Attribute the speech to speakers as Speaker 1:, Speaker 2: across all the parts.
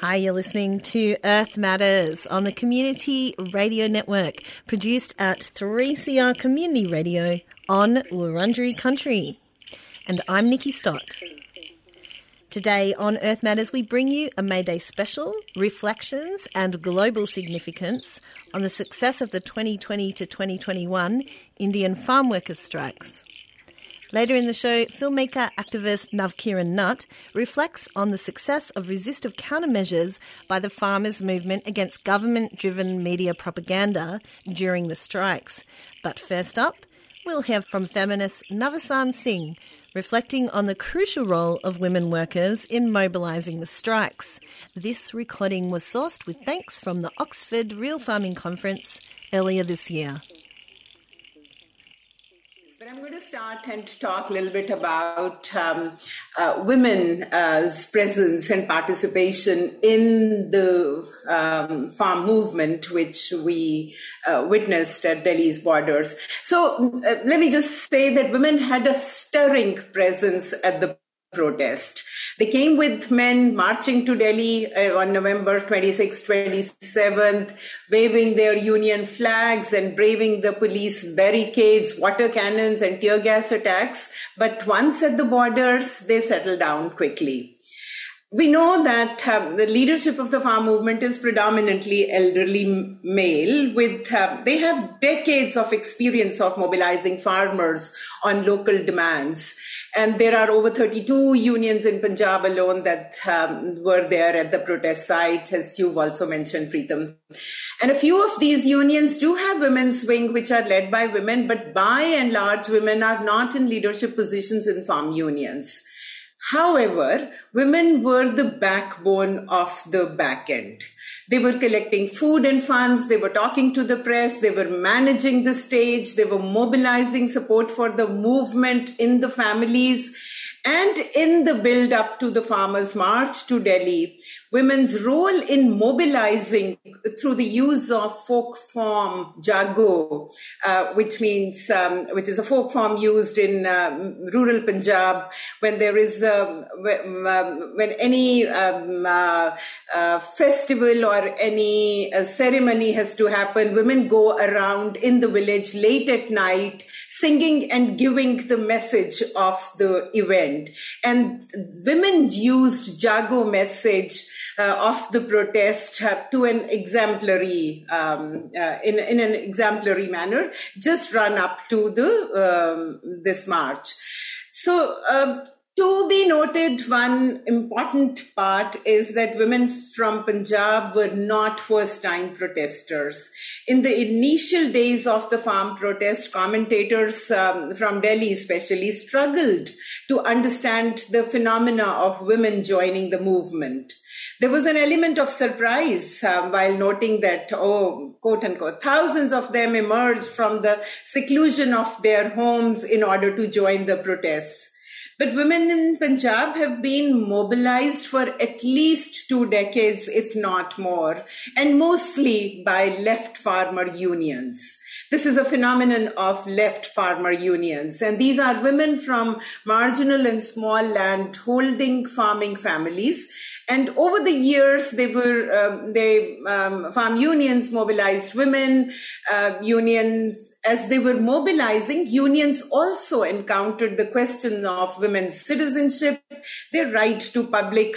Speaker 1: Hi, you're listening to Earth Matters on the Community Radio Network, produced at 3CR Community Radio on Wurundjeri Country. And I'm Nikki Stott. Today on Earth Matters, we bring you a May Day special, reflections, and global significance on the success of the 2020 to 2021 Indian farm workers' strikes. Later in the show, filmmaker activist Navkiran Natt reflects on the success of resistive countermeasures by the farmers' movement against government driven media propaganda during the strikes. But first up, we'll hear from feminist Navsharan Singh, reflecting on the crucial role of women workers in mobilising the strikes. This recording was sourced with thanks from the Oxford Real Farming Conference earlier this year.
Speaker 2: Going to start and talk a little bit about um, uh, women's presence and participation in the um, farm movement, which we uh, witnessed at Delhi's borders. So uh, let me just say that women had a stirring presence at the protest. They came with men marching to Delhi uh, on November 26, 27th, waving their union flags and braving the police barricades, water cannons, and tear gas attacks. But once at the borders, they settled down quickly. We know that uh, the leadership of the farm movement is predominantly elderly male with uh, they have decades of experience of mobilizing farmers on local demands and there are over 32 unions in Punjab alone that um, were there at the protest site, as you've also mentioned, Preetam. And a few of these unions do have women's wing, which are led by women, but by and large, women are not in leadership positions in farm unions. However, women were the backbone of the back end. They were collecting food and funds. They were talking to the press. They were managing the stage. They were mobilizing support for the movement in the families. And in the build up to the Farmers' March to Delhi, women's role in mobilizing through the use of folk form jago, uh, which means um, which is a folk form used in uh, rural Punjab when there is um, um when any um, uh, uh, festival or any uh, ceremony has to happen, women go around in the village late at night singing and giving the message of the event. And women used Jago message uh, of the protest uh, to an exemplary, um, uh, in, in an exemplary manner, just run up to the um, this march. So um, to be noted, one important part is that women from Punjab were not first time protesters. In the initial days of the farm protest, commentators um, from Delhi especially struggled to understand the phenomena of women joining the movement. There was an element of surprise um, while noting that, oh, quote unquote, thousands of them emerged from the seclusion of their homes in order to join the protests. But women in Punjab have been mobilized for at least two decades, if not more, and mostly by left farmer unions. This is a phenomenon of left farmer unions. And these are women from marginal and small land holding farming families. And over the years, they were, um, they, um, farm unions mobilized women, uh, unions as they were mobilizing, unions also encountered the question of women's citizenship, their right to public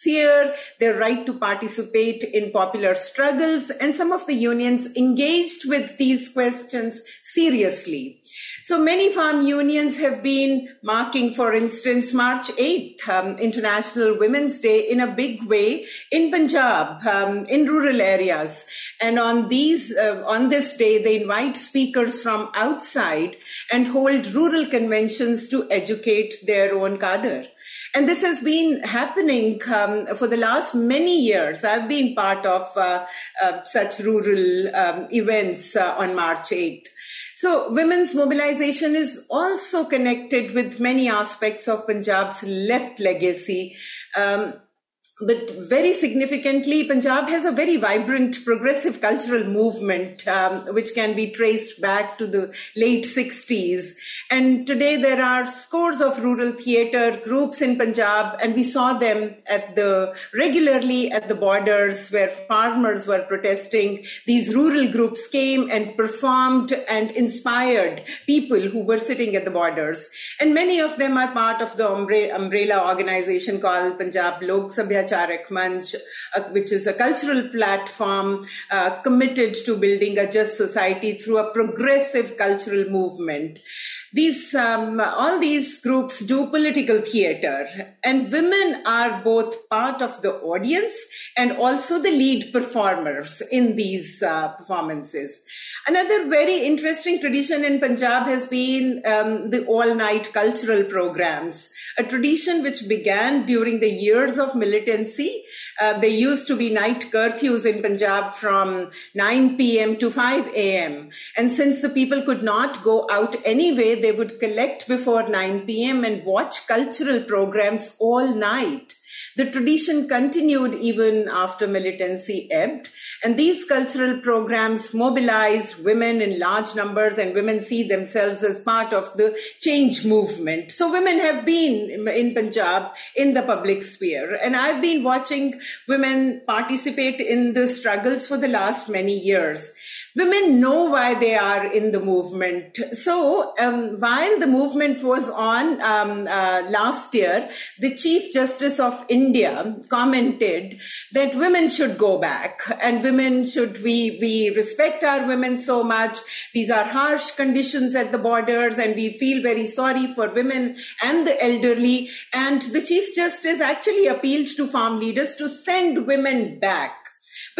Speaker 2: sphere, their right to participate in popular struggles, and some of the unions engaged with these questions seriously. So many farm unions have been marking, for instance, March 8th, um, International Women's Day, in a big way in Punjab, um, in rural areas. And on these, uh, on this day, they invite speakers from outside and hold rural conventions to educate their own cadre. And this has been happening um, for the last many years. I've been part of uh, uh, such rural um, events uh, on March 8th. So women's mobilization is also connected with many aspects of Punjab's left legacy. Um, but very significantly, Punjab has a very vibrant progressive cultural movement, um, which can be traced back to the late 60s. And today there are scores of rural theatre groups in Punjab, and we saw them at the regularly at the borders where farmers were protesting. These rural groups came and performed and inspired people who were sitting at the borders. And many of them are part of the umbrella organization called Punjab Lok Sabhyachar Charak Manch, uh, which is a cultural platform uh, committed to building a just society through a progressive cultural movement these um, all these groups do political theater and women are both part of the audience and also the lead performers in these uh, performances. Another very interesting tradition in punjab has been um, the all night cultural programs a tradition which began during the years of militancy. Uh, there used to be night curfews in punjab from 9 p.m to 5 a.m and since the people could not go out anyway they would collect before 9 p.m. and watch cultural programs all night. The tradition continued even after militancy ebbed, and these cultural programs mobilized women in large numbers, and women see themselves as part of the change movement. So, women have been in Punjab in the public sphere, and I've been watching women participate in the struggles for the last many years women know why they are in the movement. So um, while the movement was on um, uh, last year, the Chief Justice of India commented that women should go back and women should, we, we respect our women so much. These are harsh conditions at the borders and we feel very sorry for women and the elderly. And the Chief Justice actually appealed to farm leaders to send women back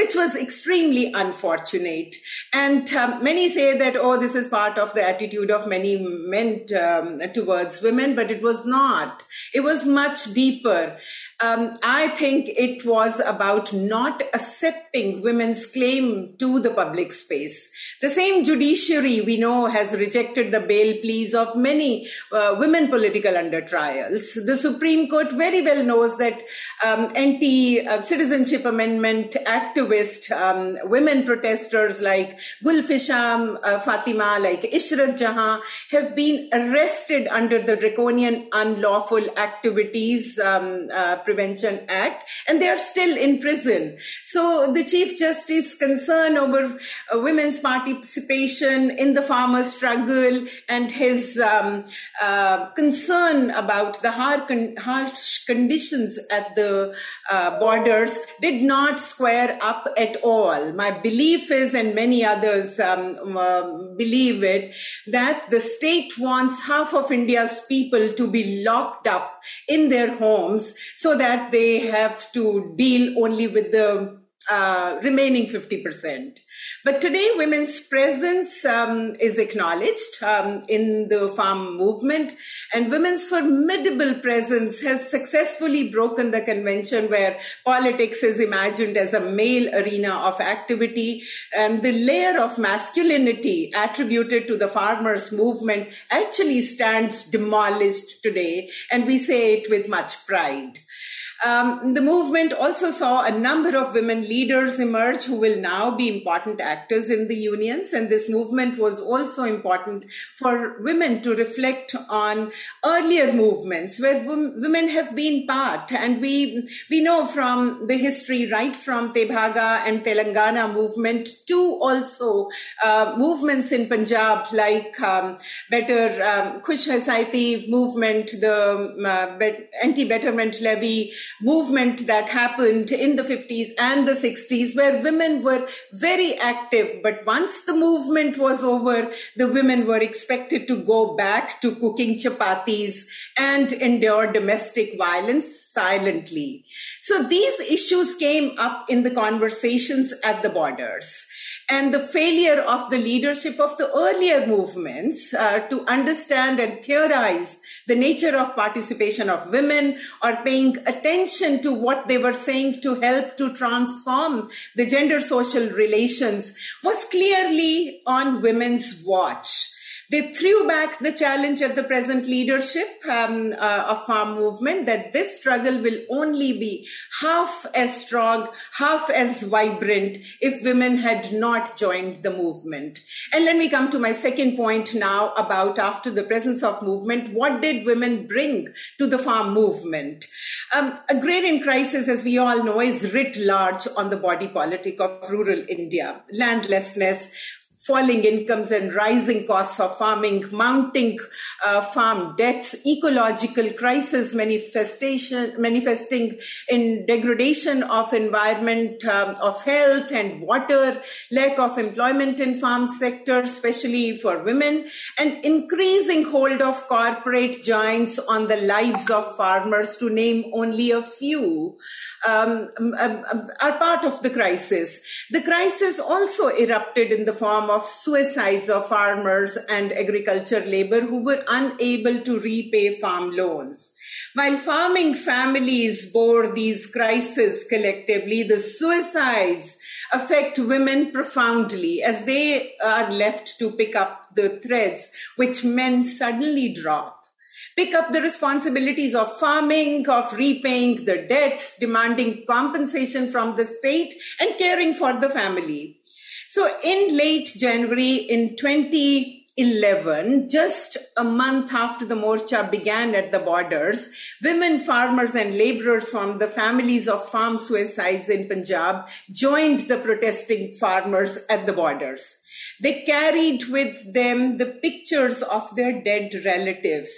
Speaker 2: which was extremely unfortunate. And um, many say that, oh, this is part of the attitude of many men um, towards women, but it was not. It was much deeper. Um, I think it was about not accepting women's claim to the public space. The same judiciary we know has rejected the bail pleas of many uh, women political under trials. The Supreme Court very well knows that um, anti-citizenship amendment activist um, women protesters like Gulfisha uh, Fatima, like Ishrat Jahan have been arrested under the draconian unlawful activities um, uh, Prevention Act, and they are still in prison. So the Chief Justice concern over uh, women's participation in the farmer struggle and his um, uh, concern about the harsh conditions at the uh, borders did not square up at all. My belief is, and many others um, uh, believe it, that the state wants half of India's people to be locked up in their homes so that they have to deal only with the uh, remaining 50%. But today, women's presence um, is acknowledged um, in the farm movement, and women's formidable presence has successfully broken the convention where politics is imagined as a male arena of activity. And the layer of masculinity attributed to the farmers' movement actually stands demolished today, and we say it with much pride. Um, the movement also saw a number of women leaders emerge who will now be important actors in the unions. And this movement was also important for women to reflect on earlier movements where women have been part. And we, we know from the history, right from Tebhaga and Telangana movement to also uh, movements in Punjab like um, Better um, Khush movement, the um, uh, anti-betterment levy, movement that happened in the 50s and the 60s where women were very active. But once the movement was over, the women were expected to go back to cooking chapatis and endure domestic violence silently. So these issues came up in the conversations at the borders and the failure of the leadership of the earlier movements uh, to understand and theorize the nature of participation of women or paying attention to what they were saying to help to transform the gender social relations was clearly on women's watch. They threw back the challenge at the present leadership um, uh, of farm movement that this struggle will only be half as strong, half as vibrant if women had not joined the movement. And let me come to my second point now about after the presence of movement, what did women bring to the farm movement? Um, agrarian crisis, as we all know, is writ large on the body politic of rural India. Landlessness, falling incomes and rising costs of farming, mounting uh, farm debts, ecological crisis manifestation, manifesting in degradation of environment, um, of health and water, lack of employment in farm sector, especially for women, and increasing hold of corporate giants on the lives of farmers, to name only a few, um, um, um are part of the crisis. The crisis also erupted in the form of suicides of farmers and agriculture labor who were unable to repay farm loans. While farming families bore these crises collectively, the suicides affect women profoundly as they are left to pick up the threads which men suddenly drop pick up the responsibilities of farming, of repaying the debts, demanding compensation from the state, and caring for the family. So in late January in 2011, just a month after the Morcha began at the borders, women farmers and laborers from the families of farm suicides in Punjab joined the protesting farmers at the borders. They carried with them the pictures of their dead relatives.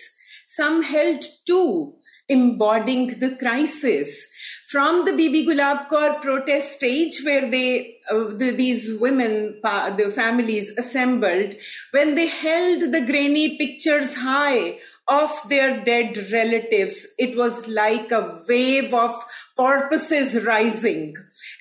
Speaker 2: Some held two, embodying the crisis from the Bibi Gulab Kaur protest stage where they, uh, the, these women, the families assembled, when they held the grainy pictures high of their dead relatives, it was like a wave of corpses rising.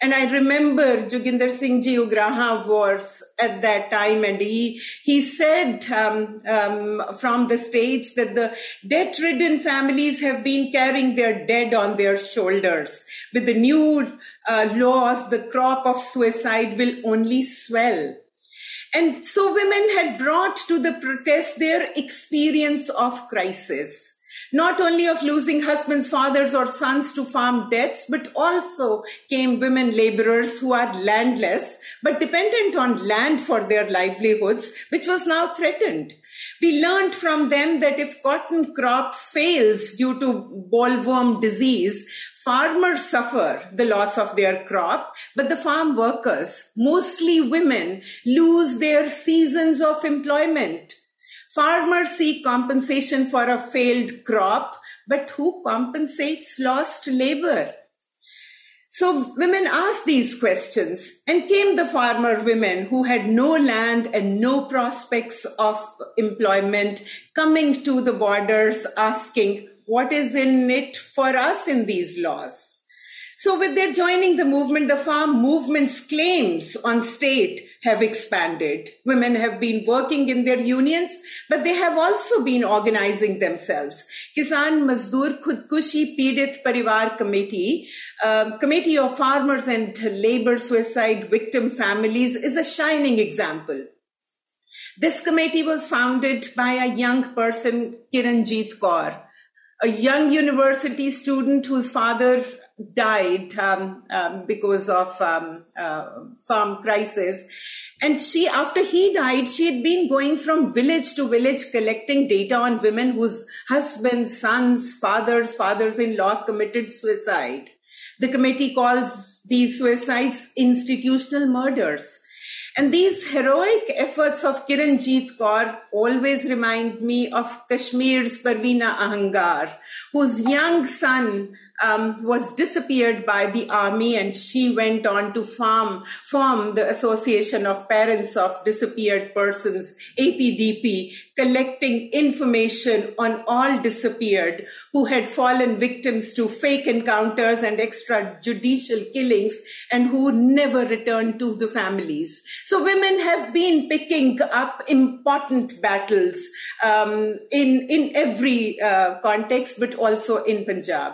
Speaker 2: And I remember Joginder Singh Ji Ugrahan was at that time, and he he said um, um, from the stage that the debt-ridden families have been carrying their dead on their shoulders. With the new uh, laws, the crop of suicide will only swell. And so women had brought to the protest their experience of crisis not only of losing husbands, fathers, or sons to farm debts, but also came women laborers who are landless, but dependent on land for their livelihoods, which was now threatened. We learned from them that if cotton crop fails due to bollworm disease, farmers suffer the loss of their crop, but the farm workers, mostly women, lose their seasons of employment. Farmers seek compensation for a failed crop, but who compensates lost labor? So women asked these questions and came the farmer women who had no land and no prospects of employment coming to the borders asking, what is in it for us in these laws? So with their joining the movement, the farm movement's claims on state have expanded. Women have been working in their unions, but they have also been organizing themselves. Kisan Mazdoor Khudkushi Pidit Parivar Committee, uh, Committee of Farmers and Labor Suicide Victim Families is a shining example. This committee was founded by a young person, Kiranjit Kaur, a young university student whose father died um, um, because of um, uh, farm crisis. And she after he died she had been going from village to village collecting data on women whose husbands sons fathers fathers-in-law committed suicide. The committee calls these suicides institutional murders. And these heroic efforts of Kiranjit Kaur always remind me of Kashmir's Parveena Ahangar, whose young son um, was disappeared by the army and she went on to form, form the Association of Parents of Disappeared Persons, APDP, collecting information on all disappeared who had fallen victims to fake encounters and extrajudicial killings and who never returned to the families. So women have been picking up important battles um, in, in every uh, context, but also in Punjab.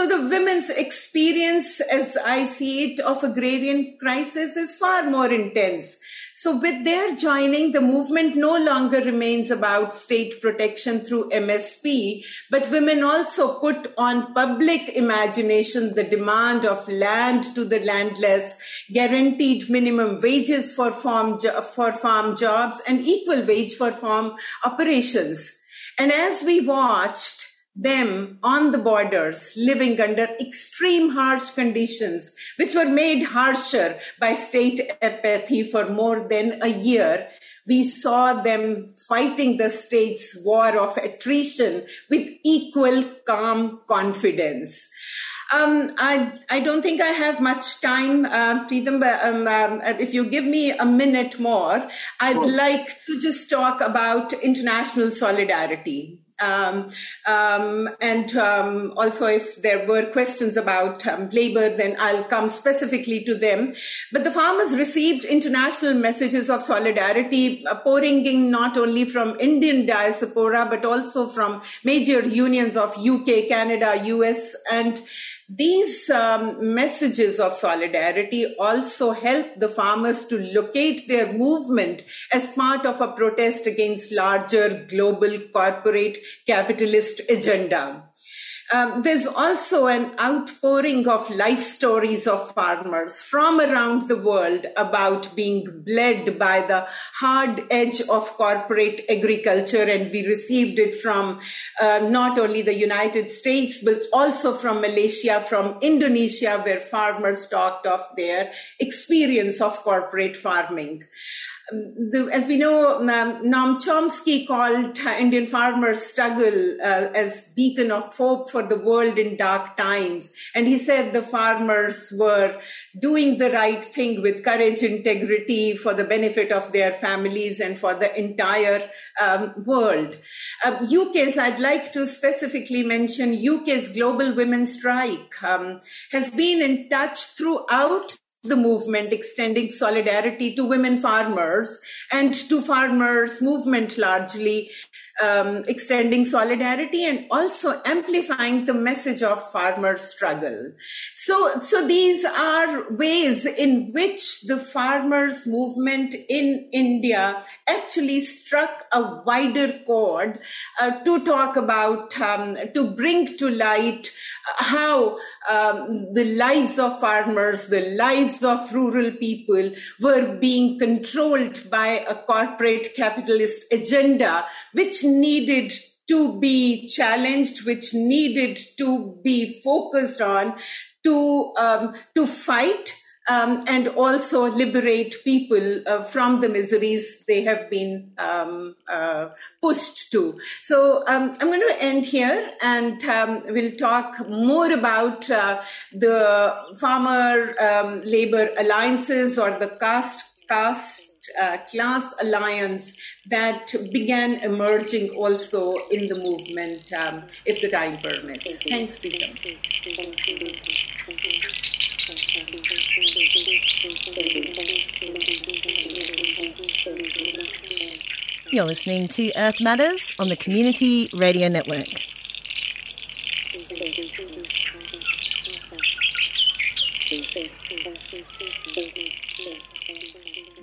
Speaker 2: So the women's experience, as I see it, of agrarian crisis is far more intense. So, with their joining, the movement no longer remains about state protection through MSP, but women also put on public imagination the demand of land to the landless, guaranteed minimum wages for farm, jo- for farm jobs, and equal wage for farm operations. And as we watched, them on the borders living under extreme harsh conditions, which were made harsher by state apathy for more than a year. We saw them fighting the state's war of attrition with equal calm confidence. Um, I, I don't think I have much time, uh, um, um, if you give me a minute more, I'd like to just talk about international solidarity. Um, um, and um, also, if there were questions about um, labor, then I'll come specifically to them. But the farmers received international messages of solidarity uh, pouring in not only from Indian diaspora, but also from major unions of UK, Canada, US, and these um, messages of solidarity also help the farmers to locate their movement as part of a protest against larger global corporate capitalist agenda. Um, there's also an outpouring of life stories of farmers from around the world about being bled by the hard edge of corporate agriculture. And we received it from uh, not only the United States, but also from Malaysia, from Indonesia, where farmers talked of their experience of corporate farming the, as we know, Noam Chomsky called Indian farmers' struggle uh, as beacon of hope for the world in dark times. And he said the farmers were doing the right thing with courage, integrity for the benefit of their families and for the entire um, world. Um, UK's, I'd like to specifically mention UK's Global Women's Strike um, has been in touch throughout the movement extending solidarity to women farmers and to farmers movement largely um, extending solidarity and also amplifying the message of farmer struggle. So so these are ways in which the farmers movement in india actually struck a wider chord uh, to talk about um, to bring to light how um, the lives of farmers the lives of rural people were being controlled by a corporate capitalist agenda which needed to be challenged, which needed to be focused on to um, to fight um, and also liberate people uh, from the miseries they have been um, uh, pushed to. So um, I'm going to end here and um, we'll talk more about uh, the farmer um, labor alliances or the caste caste uh, class alliance that began emerging also in the movement, um, if the time permits. Thanks, Peter.
Speaker 1: You're listening to Earth Matters on the Community Radio Network.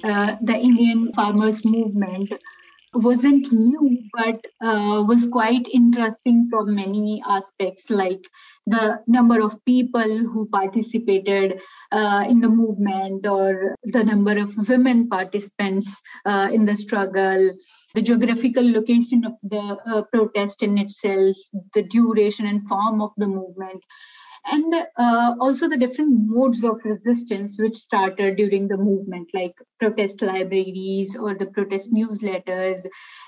Speaker 3: Uh, the Indian farmers movement wasn't new, but uh, was quite interesting from many aspects, like the number of people who participated uh, in the movement, or the number of women participants uh, in the struggle, the geographical location of the uh, protest in itself, the duration and form of the movement and uh, also the different modes of resistance which started during the movement like protest libraries or the protest newsletters.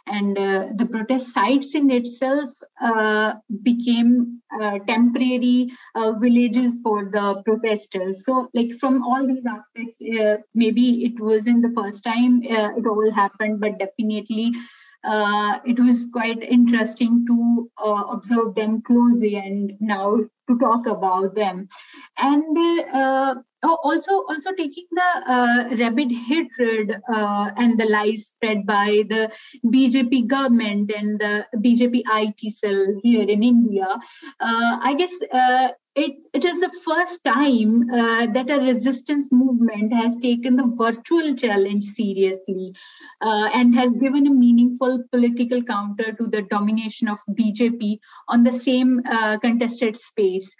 Speaker 3: And uh, the protest sites in itself uh, became uh, temporary uh, villages for the protesters. So like from all these aspects uh, maybe it wasn't the first time it all happened but definitely uh, it was quite interesting to uh, observe them closely and now to talk about them. And uh, oh, also also taking the uh, rabid hatred uh, and the lies spread by the bjp government and the bjp it cell here in india uh, i guess it, it is the first time uh, that a resistance movement has taken the virtual challenge seriously uh, and has given a meaningful political counter to the domination of BJP on the same uh, contested space.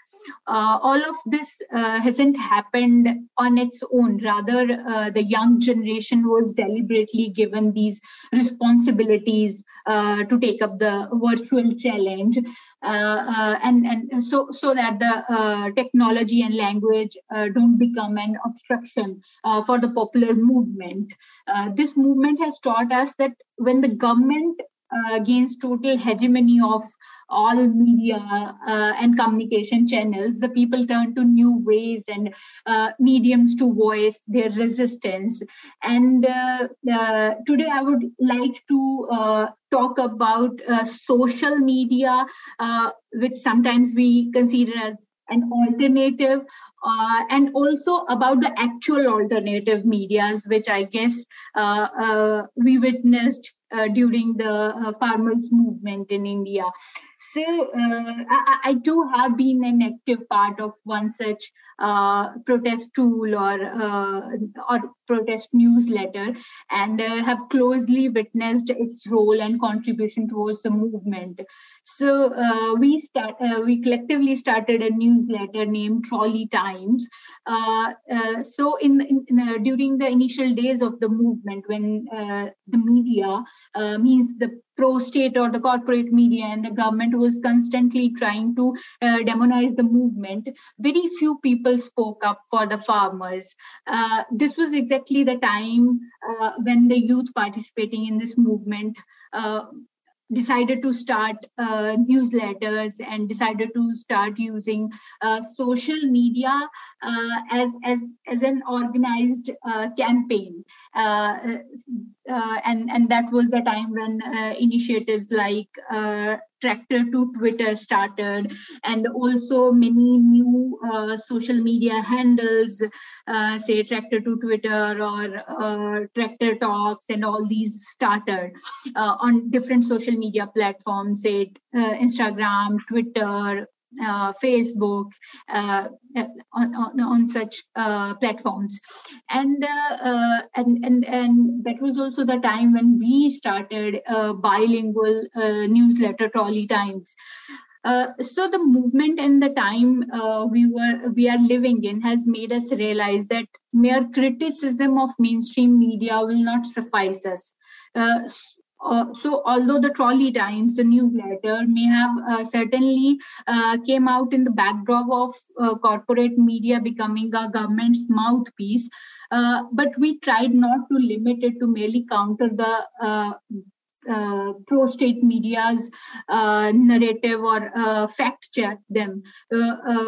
Speaker 3: Uh, all of this uh, hasn't happened on its own. Rather, uh, the young generation was deliberately given these responsibilities to take up the virtual challenge. Uh, uh, and and so so that the uh, technology and language uh, don't become an obstruction uh, for the popular movement. this movement has taught us that when the government gains total hegemony of all media uh, and communication channels, the people turn to new ways and uh, mediums to voice their resistance. And uh, uh today, I would like to uh, talk about uh, social media, which sometimes we consider as an alternative uh, and also about the actual alternative medias, which I guess uh, uh, we witnessed during the farmers movement in India. So uh, I, I, too have been an active part of one such uh, protest tool or uh, or protest newsletter, and uh, have closely witnessed its role and contribution towards the movement. So uh, we start uh, we collectively started a newsletter named Trolley Times. so in, in during the initial days of the movement, when the media means the pro-state or the corporate media and the government was constantly trying to uh, demonize the movement, very few people spoke up for the farmers. Uh, this was exactly the time uh, when the youth participating in this movement uh, decided to start uh, newsletters and decided to start using uh, social media uh, as as as an organized uh, campaign. Uh, uh, and and that was the time when initiatives like tractor to twitter started and also many new uh, social media handles uh, say tractor to twitter or uh, tractor talks and all these started on different social media platforms say instagram twitter uh, Facebook, uh, on, on, on, such uh, platforms, and uh, uh, and and and that was also the time when we started a bilingual newsletter Trolley Times. so the movement and the time we were we are living in has made us realize that mere criticism of mainstream media will not suffice us. Uh, uh, so although the trolley times the newsletter may have uh, certainly uh, came out in the backdrop of uh, corporate media becoming a government's mouthpiece uh, but we tried not to limit it to merely counter the pro-state media's narrative or fact check them.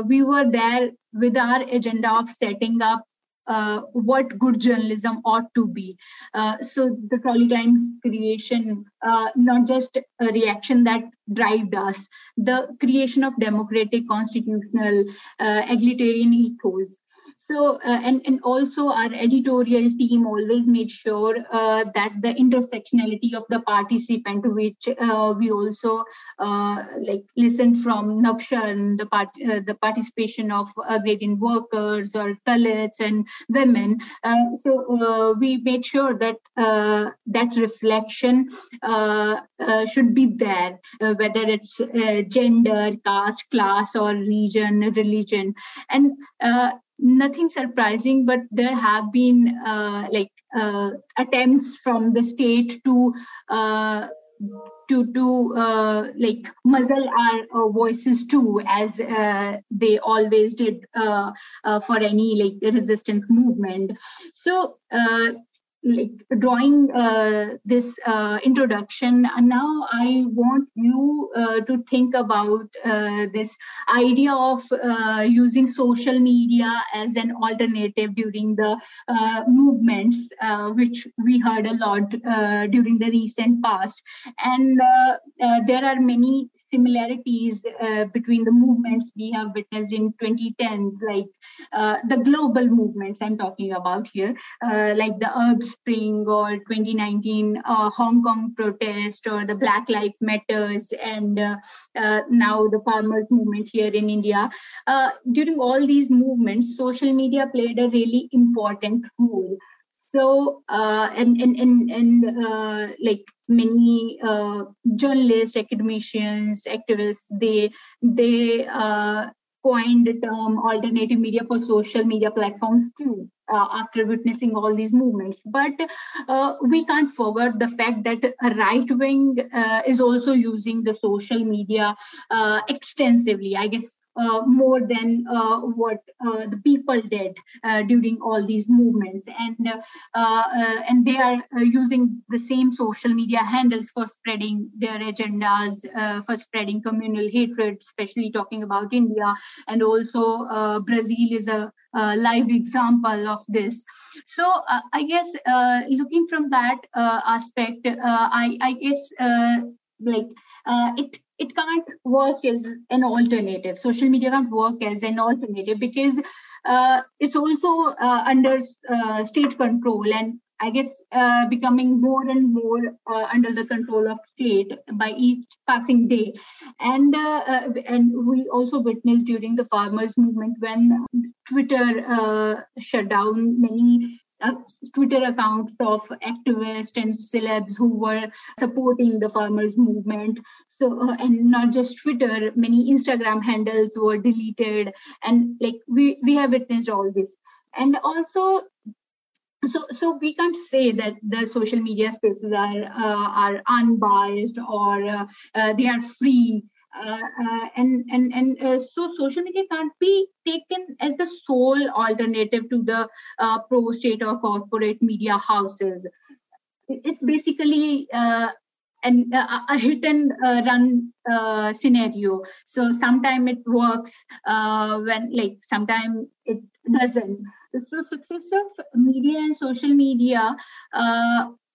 Speaker 3: We were there with our agenda of setting up uh, what good journalism ought to be. Uh, so the Trolley Times creation, uh, not just a reaction that drove us, the creation of democratic, constitutional, uh, egalitarian ethos so, uh, and, and also our editorial team always made sure uh, that the intersectionality of the participant, which uh, we also uh, like listened from Navsharan, the part, uh, the participation of agrarian workers or Dalits and women. Uh, so we made sure that that reflection should be there, whether it's gender, caste, class, or region, religion, and nothing surprising, but there have been uh, like uh, attempts from the state to uh, to to uh, like muzzle our uh, voices too, as uh, they always did for any like resistance movement. So like drawing uh, this uh, introduction. And now i want you uh, to think about uh, this idea of uh, using social media as an alternative during the uh, movements which we heard a lot during the recent past. And there are many similarities uh, between the movements we have witnessed in 2010s, like uh, the global movements I'm talking about here, uh, like the Arab Spring or 2019 uh, Hong Kong protest or the Black Lives Matters, and uh, uh, now the farmers movement here in India. during all these movements, social media played a really important role so uh, and and and, and uh, like many uh, journalists academicians activists they they uh, coined the term alternative media for social media platforms too uh, after witnessing all these movements. But uh, we can't forget the fact that a right wing is also using the social media extensively. I guess more than uh, what uh, the people did uh, during all these movements. And uh, uh, and they are using the same social media handles for spreading their agendas for spreading communal hatred especially talking about india. And also brazil is a live example of this. So i guess looking from that aspect i i guess like it it can't work as an alternative. Social media can't work as an alternative because uh, it's also uh, under uh, state control and I guess uh, becoming more and more uh, under the control of state by each passing day, and uh, and we also witnessed during the farmers' movement when Twitter shut down many uh, Twitter accounts of activists and celebs who were supporting the farmers movement. So, uh, and not just Twitter, many Instagram handles were deleted, and like we we have witnessed all this, and also. So, so we can't say that the social media spaces are uh, are unbiased or uh, uh, they are free and and and uh, so social media can't be taken as the sole alternative to the pro state or corporate media houses. It's basically and uh, a hit and uh, run uh, scenario. So sometimes it works when like sometimes it doesn't. So success of media and social media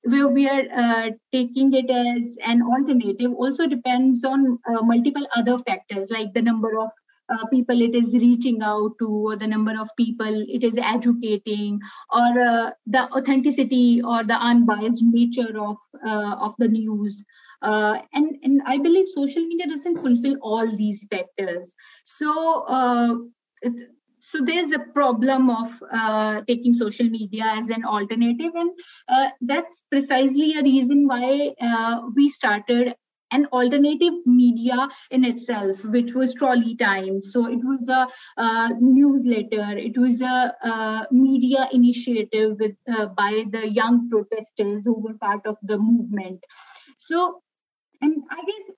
Speaker 3: where we are uh, taking it as an alternative also depends on uh, multiple other factors like the number of uh, people it is reaching out to or the number of people it is educating or uh, the authenticity or the unbiased nature of uh, of the news. Uh, and and i believe social media doesn't fulfill all these factors. So it, so there's a problem of uh, taking social media as an alternative and uh, that's precisely a reason why uh, we started an alternative media in itself which was trolley time. So it was a newsletter. It was a, a media initiative with uh, by the young protesters who were part of the movement. So and i guess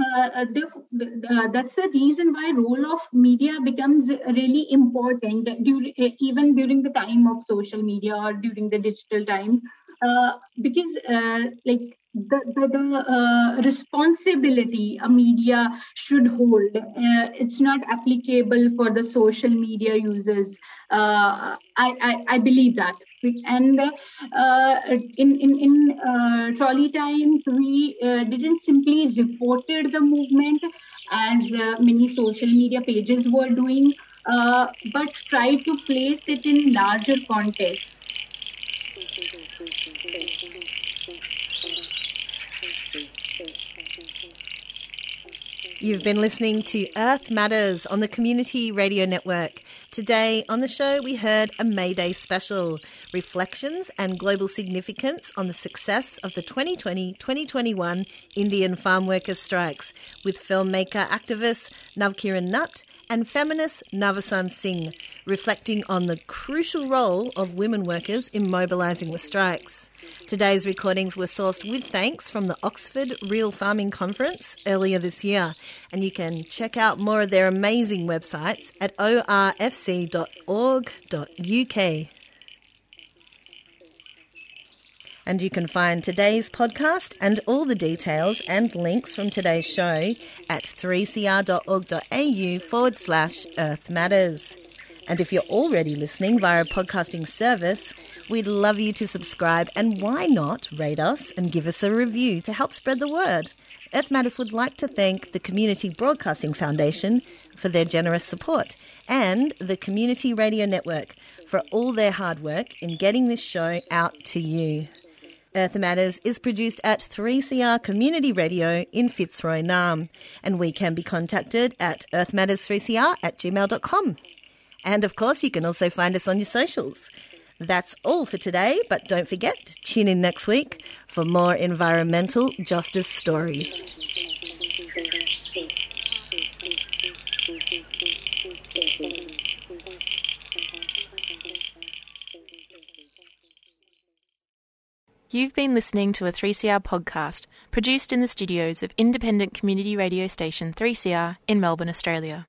Speaker 3: uh, uh, the, the, that's the reason why role of media becomes really important during, even during the time of social media or during the digital time. Uh, because uh, like the, the, the uh, responsibility a media should hold uh, it's not applicable for the social media users. Uh, I, I, I believe that and uh, in in in uh, trolley times we uh, didn't simply reported the movement as many social media pages were doing but tried to place it in larger context
Speaker 1: You've been listening to Earth Matters on the Community Radio Network. Today on the show, we heard a May Day special reflections and global significance on the success of the 2020 2021 Indian farm workers' strikes with filmmaker activist Navkiran Natt and feminist Navsharan Singh, reflecting on the crucial role of women workers in mobilising the strikes. Today's recordings were sourced with thanks from the Oxford Real Farming Conference earlier this year, and you can check out more of their amazing websites at orfc.org.uk. And you can find today's podcast and all the details and links from today's show at 3cr.org.au forward slash Earth Matters. And if you're already listening via a podcasting service, we'd love you to subscribe and why not rate us and give us a review to help spread the word. Earth Matters would like to thank the Community Broadcasting Foundation for their generous support and the Community Radio Network for all their hard work in getting this show out to you. Earth Matters is produced at 3CR Community Radio in Fitzroy, Naarm, and we can be contacted at earthmatters3cr at gmail.com. And of course, you can also find us on your socials. That's all for today, but don't forget, tune in next week for more environmental justice stories.
Speaker 4: You've been listening to a 3CR podcast produced in the studios of independent community radio station 3CR in Melbourne, Australia.